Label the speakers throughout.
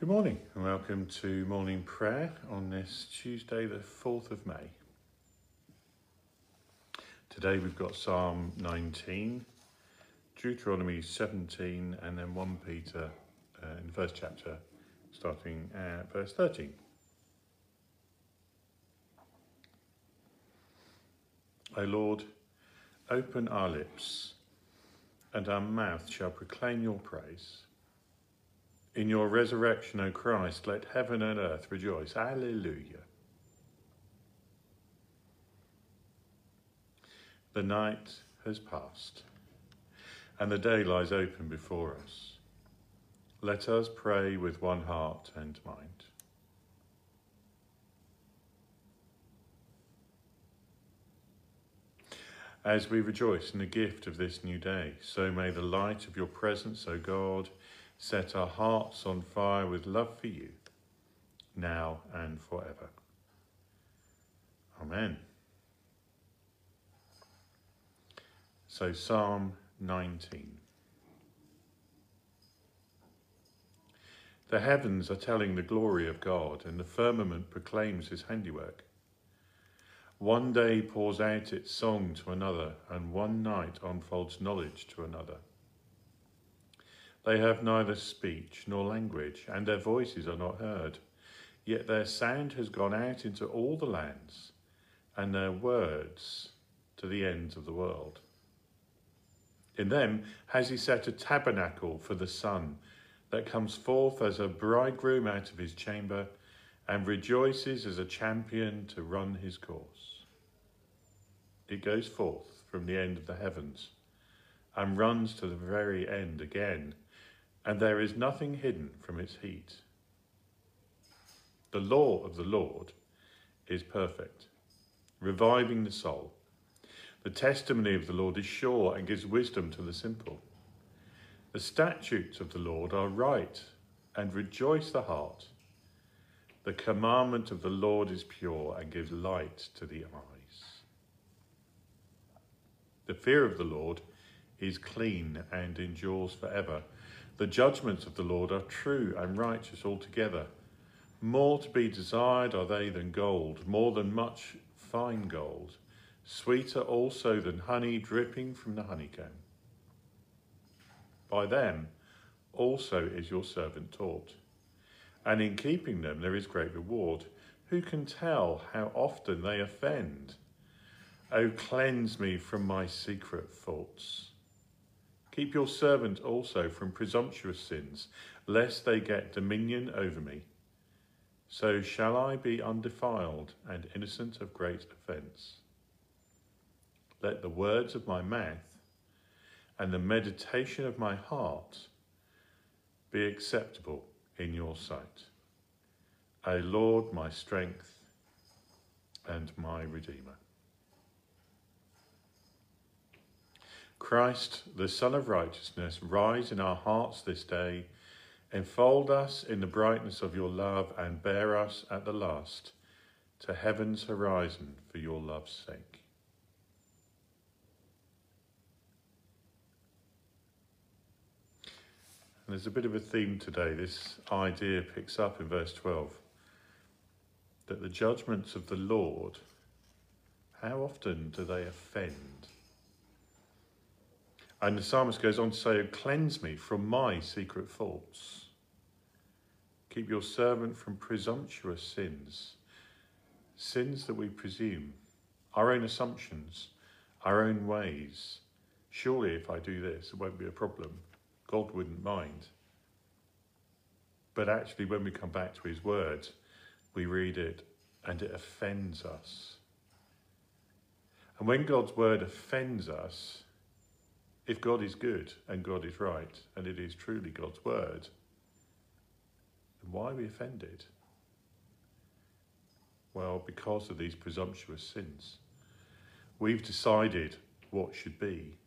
Speaker 1: Good morning and welcome to morning prayer on this Tuesday, the 4th of May. Today we've got Psalm 19, Deuteronomy 17, and then 1 Peter uh, in the first chapter, starting at verse 13. O Lord, open our lips, and our mouth shall proclaim your praise. In your resurrection, O Christ, let heaven and earth rejoice. Alleluia. The night has passed, and the day lies open before us. Let us pray with one heart and mind. As we rejoice in the gift of this new day, so may the light of your presence, O God, set our hearts on fire with love for you, now and forever. Amen. So, Psalm 19. The heavens are telling the glory of God, and the firmament proclaims his handiwork. One day pours out its song to another, and one night unfolds knowledge to another. They have neither speech nor language, and their voices are not heard. Yet their sound has gone out into all the lands, and their words to the ends of the world. In them has he set a tabernacle for the sun, that comes forth as a bridegroom out of his chamber, and rejoices as a champion to run his course. It goes forth from the end of the heavens, and runs to the very end again and there is nothing hidden from its heat. The law of the Lord is perfect, reviving the soul. The testimony of the Lord is sure and gives wisdom to the simple. The statutes of the Lord are right and rejoice the heart. The commandment of the Lord is pure and gives light to the eyes. The fear of the Lord is clean and endures forever. The judgments of the Lord are true and righteous altogether. More to be desired are they than gold, more than much fine gold, sweeter also than honey dripping from the honeycomb. By them also is your servant taught, and in keeping them there is great reward. Who can tell how often they offend? O cleanse me from my secret faults. Keep your servant also from presumptuous sins, lest they get dominion over me. So shall I be undefiled and innocent of great offence. Let the words of my mouth and the meditation of my heart be acceptable in your sight. O Lord, my strength and my Redeemer. Christ, the Sun of Righteousness, rise in our hearts this day, enfold us in the brightness of your love, and bear us at the last to heaven's horizon for your love's sake. And there's a bit of a theme today. This idea picks up in verse 12 that the judgments of the Lord, how often do they offend? And the psalmist goes on to say, Cleanse me from my secret faults. Keep your servant from presumptuous sins, sins that we presume, our own assumptions, our own ways. Surely, if I do this, it won't be a problem. God wouldn't mind. But actually, when we come back to his word, we read it and it offends us. And when God's word offends us, if God is good and God is right and it is truly God's word, then why are we offended? Well, because of these presumptuous sins. We've decided what should be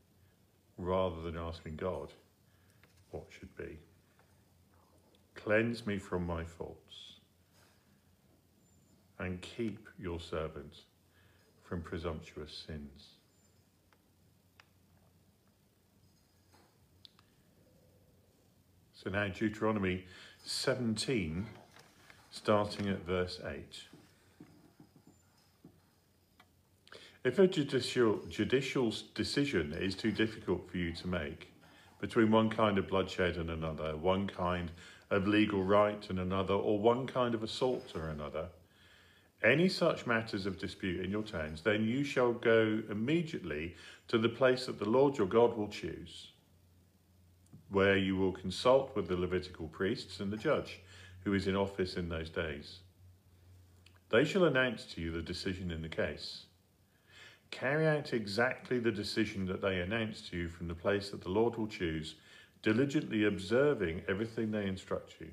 Speaker 1: rather than asking God what should be. Cleanse me from my faults and keep your servant from presumptuous sins. So now Deuteronomy 17, starting at verse 8. If a judicial, judicial decision is too difficult for you to make between one kind of bloodshed and another, one kind of legal right and another, or one kind of assault or another, any such matters of dispute in your towns, then you shall go immediately to the place that the Lord your God will choose, where you will consult with the Levitical priests and the judge who is in office in those days. They shall announce to you the decision in the case. Carry out exactly the decision that they announce to you from the place that the Lord will choose, diligently observing everything they instruct you.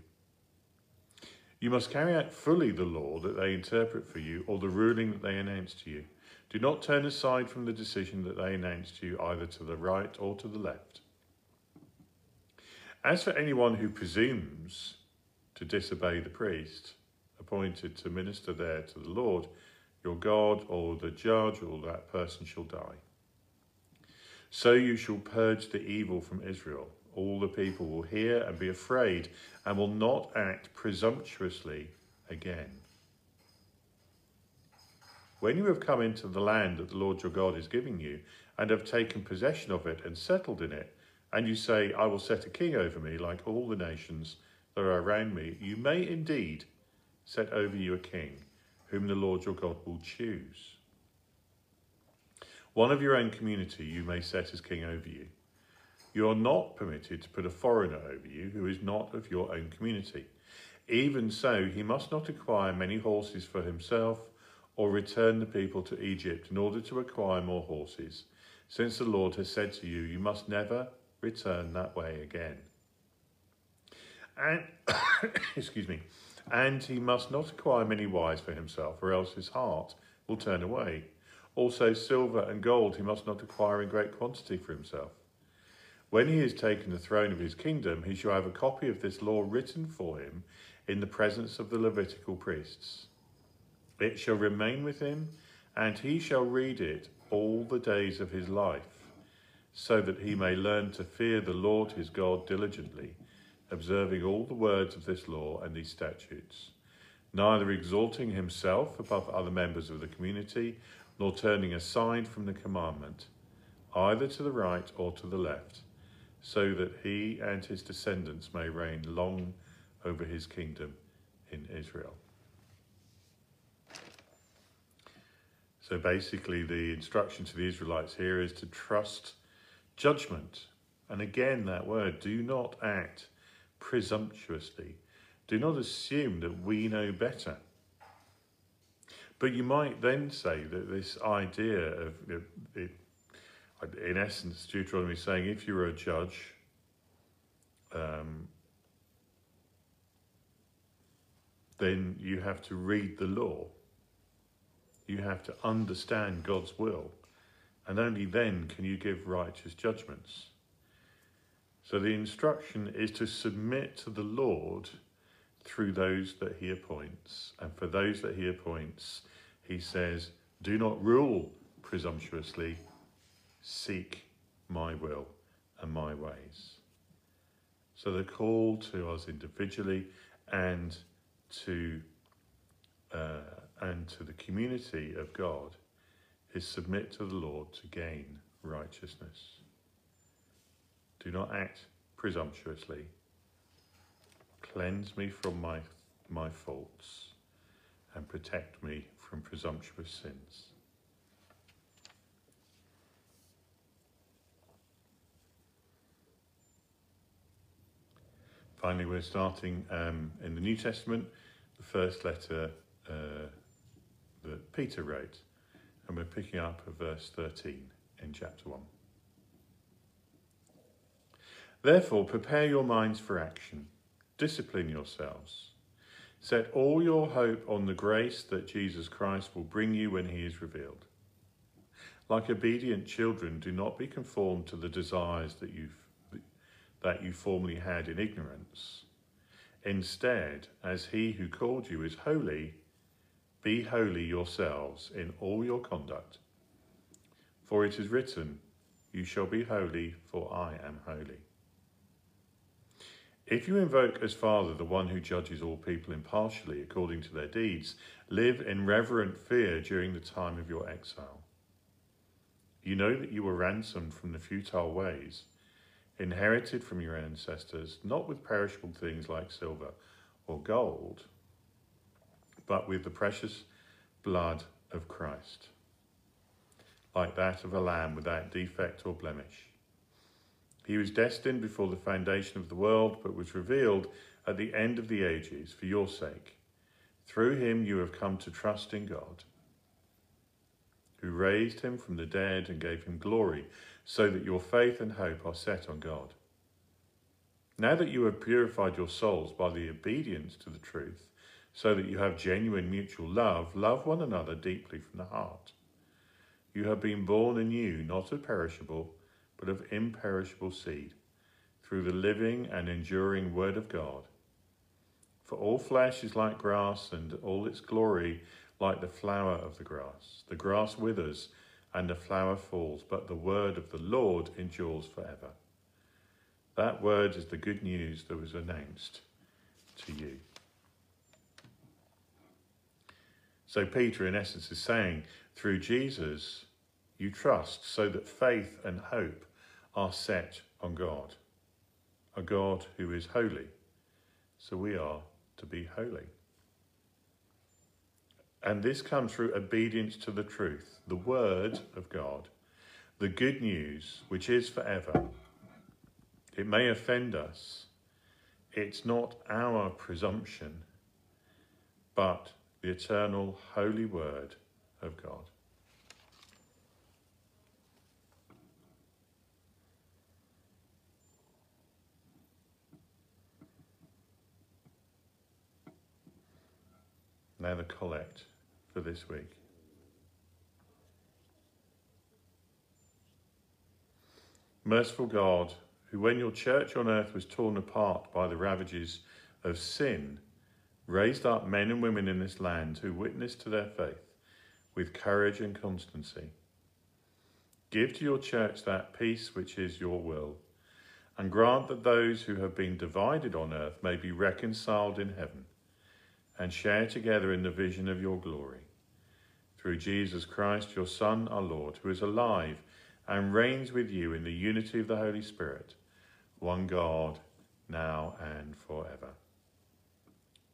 Speaker 1: You must carry out fully the law that they interpret for you or the ruling that they announce to you. Do not turn aside from the decision that they announce to you either to the right or to the left. As for anyone who presumes to disobey the priest appointed to minister there to the Lord, your God, or the judge, or that person shall die. So you shall purge the evil from Israel all the people will hear and be afraid and will not act presumptuously again. When you have come into the land that the Lord your God is giving you, and have taken possession of it and settled in it, and you say, I will set a king over me like all the nations that are around me, you may indeed set over you a king, whom the Lord your God will choose. One of your own community you may set as king over you. You are not permitted to put a foreigner over you who is not of your own community. Even so, he must not acquire many horses for himself or return the people to Egypt in order to acquire more horses, since the Lord has said to you, You must never return that way again. And, excuse me, and he must not acquire many wives for himself, or else his heart will turn away. Also, silver and gold he must not acquire in great quantity for himself. When he has taken the throne of his kingdom, he shall have a copy of this law written for him in the presence of the Levitical priests. It shall remain with him, and he shall read it all the days of his life, so that he may learn to fear the Lord his God diligently, observing all the words of this law and these statutes, neither exalting himself above other members of the community, nor turning aside from the commandment, either to the right or to the left so that he and his descendants may reign long over his kingdom in Israel. So basically, the instruction to the Israelites here is to trust judgment. And again, that word do not act presumptuously. Do not assume that we know better. But you might then say that this idea of in essence, Deuteronomy is saying if you're a judge, um, then you have to read the law. You have to understand God's will. And only then can you give righteous judgments. So the instruction is to submit to the Lord through those that he appoints. And for those that he appoints, he says, do not rule presumptuously, seek my will and my ways. So the call to us individually and to uh, and to the community of God is submit to the Lord to gain righteousness. Do not act presumptuously. Cleanse me from my, my faults and protect me from presumptuous sins. Finally, we're starting um, in the New Testament, the first letter uh, that Peter wrote, and we're picking up at verse 13 in chapter 1. Therefore, prepare your minds for action, discipline yourselves. Set all your hope on the grace that Jesus Christ will bring you when he is revealed. Like obedient children, do not be conformed to the desires that you've that you formerly had in ignorance. Instead, as he who called you is holy, be holy yourselves in all your conduct. For it is written, You shall be holy, for I am holy. If you invoke as Father the one who judges all people impartially according to their deeds, live in reverent fear during the time of your exile. You know that you were ransomed from the futile ways, inherited from your ancestors, not with perishable things like silver or gold, but with the precious blood of Christ, like that of a lamb without defect or blemish. He was destined before the foundation of the world, but was revealed at the end of the ages for your sake. Through him you have come to trust in God, who raised him from the dead and gave him glory, so that your faith and hope are set on God. Now that you have purified your souls by the obedience to the truth, so that you have genuine mutual love, love one another deeply from the heart. You have been born anew, not of perishable but of imperishable seed, through the living and enduring Word of God. For all flesh is like grass, and all its glory like the flower of the grass. The grass withers, and the flower falls, but the word of the Lord endures forever. That word is the good news that was announced to you. So, Peter, in essence, is saying, through Jesus, you trust so that faith and hope are set on God, a God who is holy. So we are to be holy. And this comes through obedience to the truth, the word of God, the good news, which is forever. It may offend us. It's not our presumption, but the eternal holy word of God. Now the collect for this week. Merciful God, who when your church on earth was torn apart by the ravages of sin, raised up men and women in this land who witnessed to their faith with courage and constancy. Give to your church that peace which is your will, and grant that those who have been divided on earth may be reconciled in heaven and share together in the vision of your glory. Through Jesus Christ, your Son, our Lord, who is alive and reigns with you in the unity of the Holy Spirit, one God, now and forever.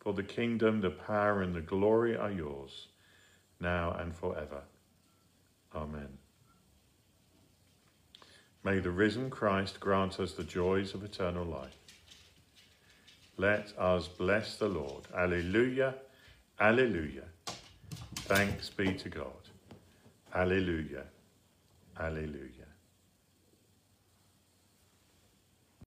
Speaker 1: For the kingdom, the power, and the glory are yours, now and forever. Amen. May the risen Christ grant us the joys of eternal life. Let us bless the Lord. Alleluia, alleluia. Thanks be to God. Alleluia, alleluia.